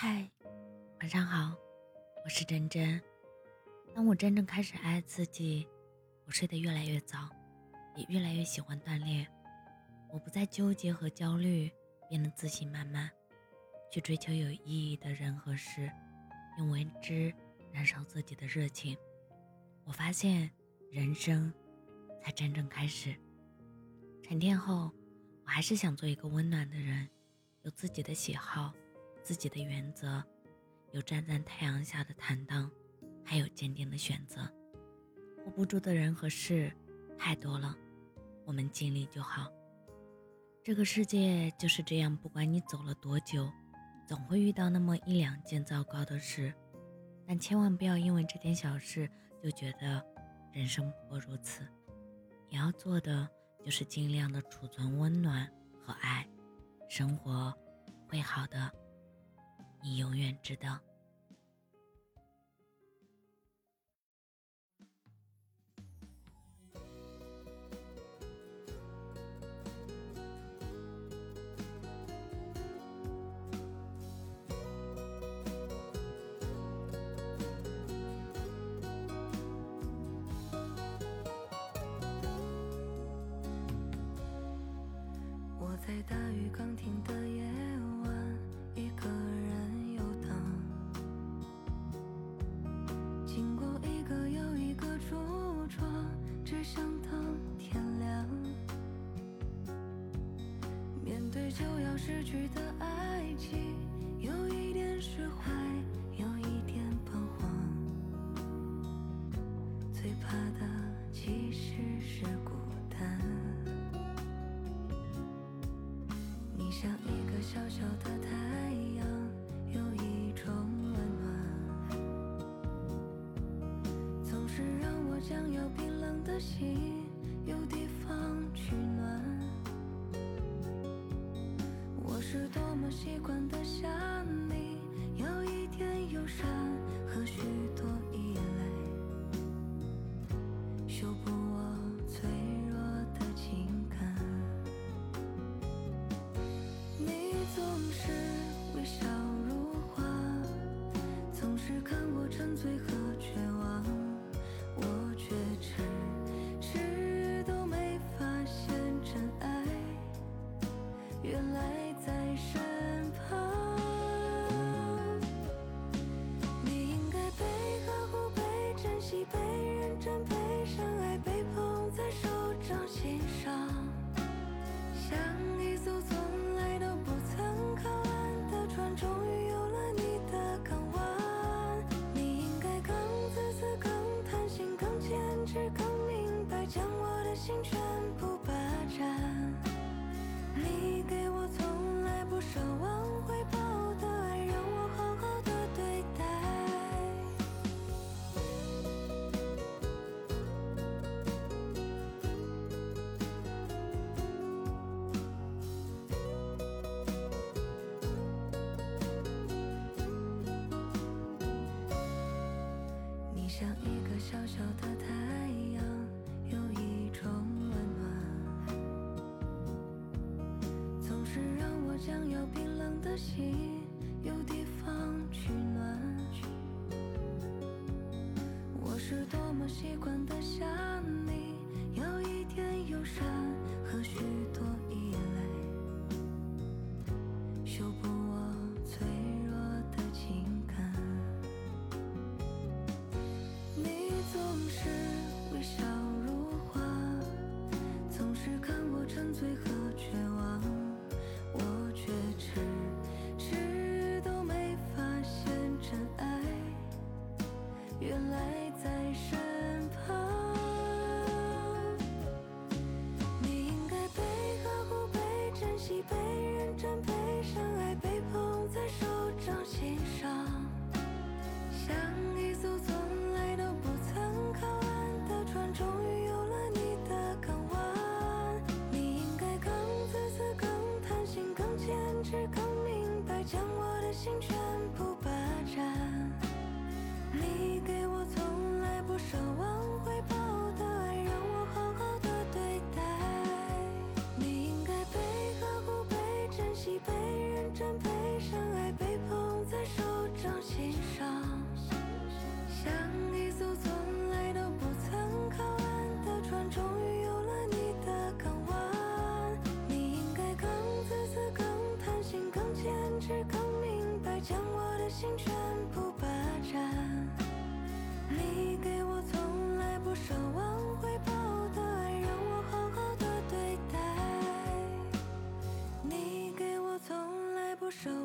嗨，晚上好，我是真真。当我真正开始爱自己，我睡得越来越早，也越来越喜欢锻炼。我不再纠结和焦虑，变得自信满满，去追求有意义的人和事，用为之燃烧自己的热情。我发现，人生才真正开始。沉淀后，我还是想做一个温暖的人，有自己的喜好。自己的原则，有站在太阳下的坦荡，还有坚定的选择。握不住的人和事太多了，我们尽力就好。这个世界就是这样，不管你走了多久，总会遇到那么一两件糟糕的事，但千万不要因为这点小事就觉得人生不过如此。你要做的就是尽量的储存温暖和爱，生活会好的。你永远知道。我在大雨刚停就要失去的爱情，有一点释怀，有一点彷徨。最怕的其实是孤单。你像一个小小的太阳，有一种温暖，总是让我将要冰冷的心有地方取暖。是多么习惯的像一个小小的太阳，有一种温暖，总是让我将要冰冷的心有地方取暖。我是多么习惯的想你，有一点忧伤和许多原来在身旁。更明白将我的心全部霸占。你给我从来不奢望回报的爱，让我好好的对待。你给我从来不奢。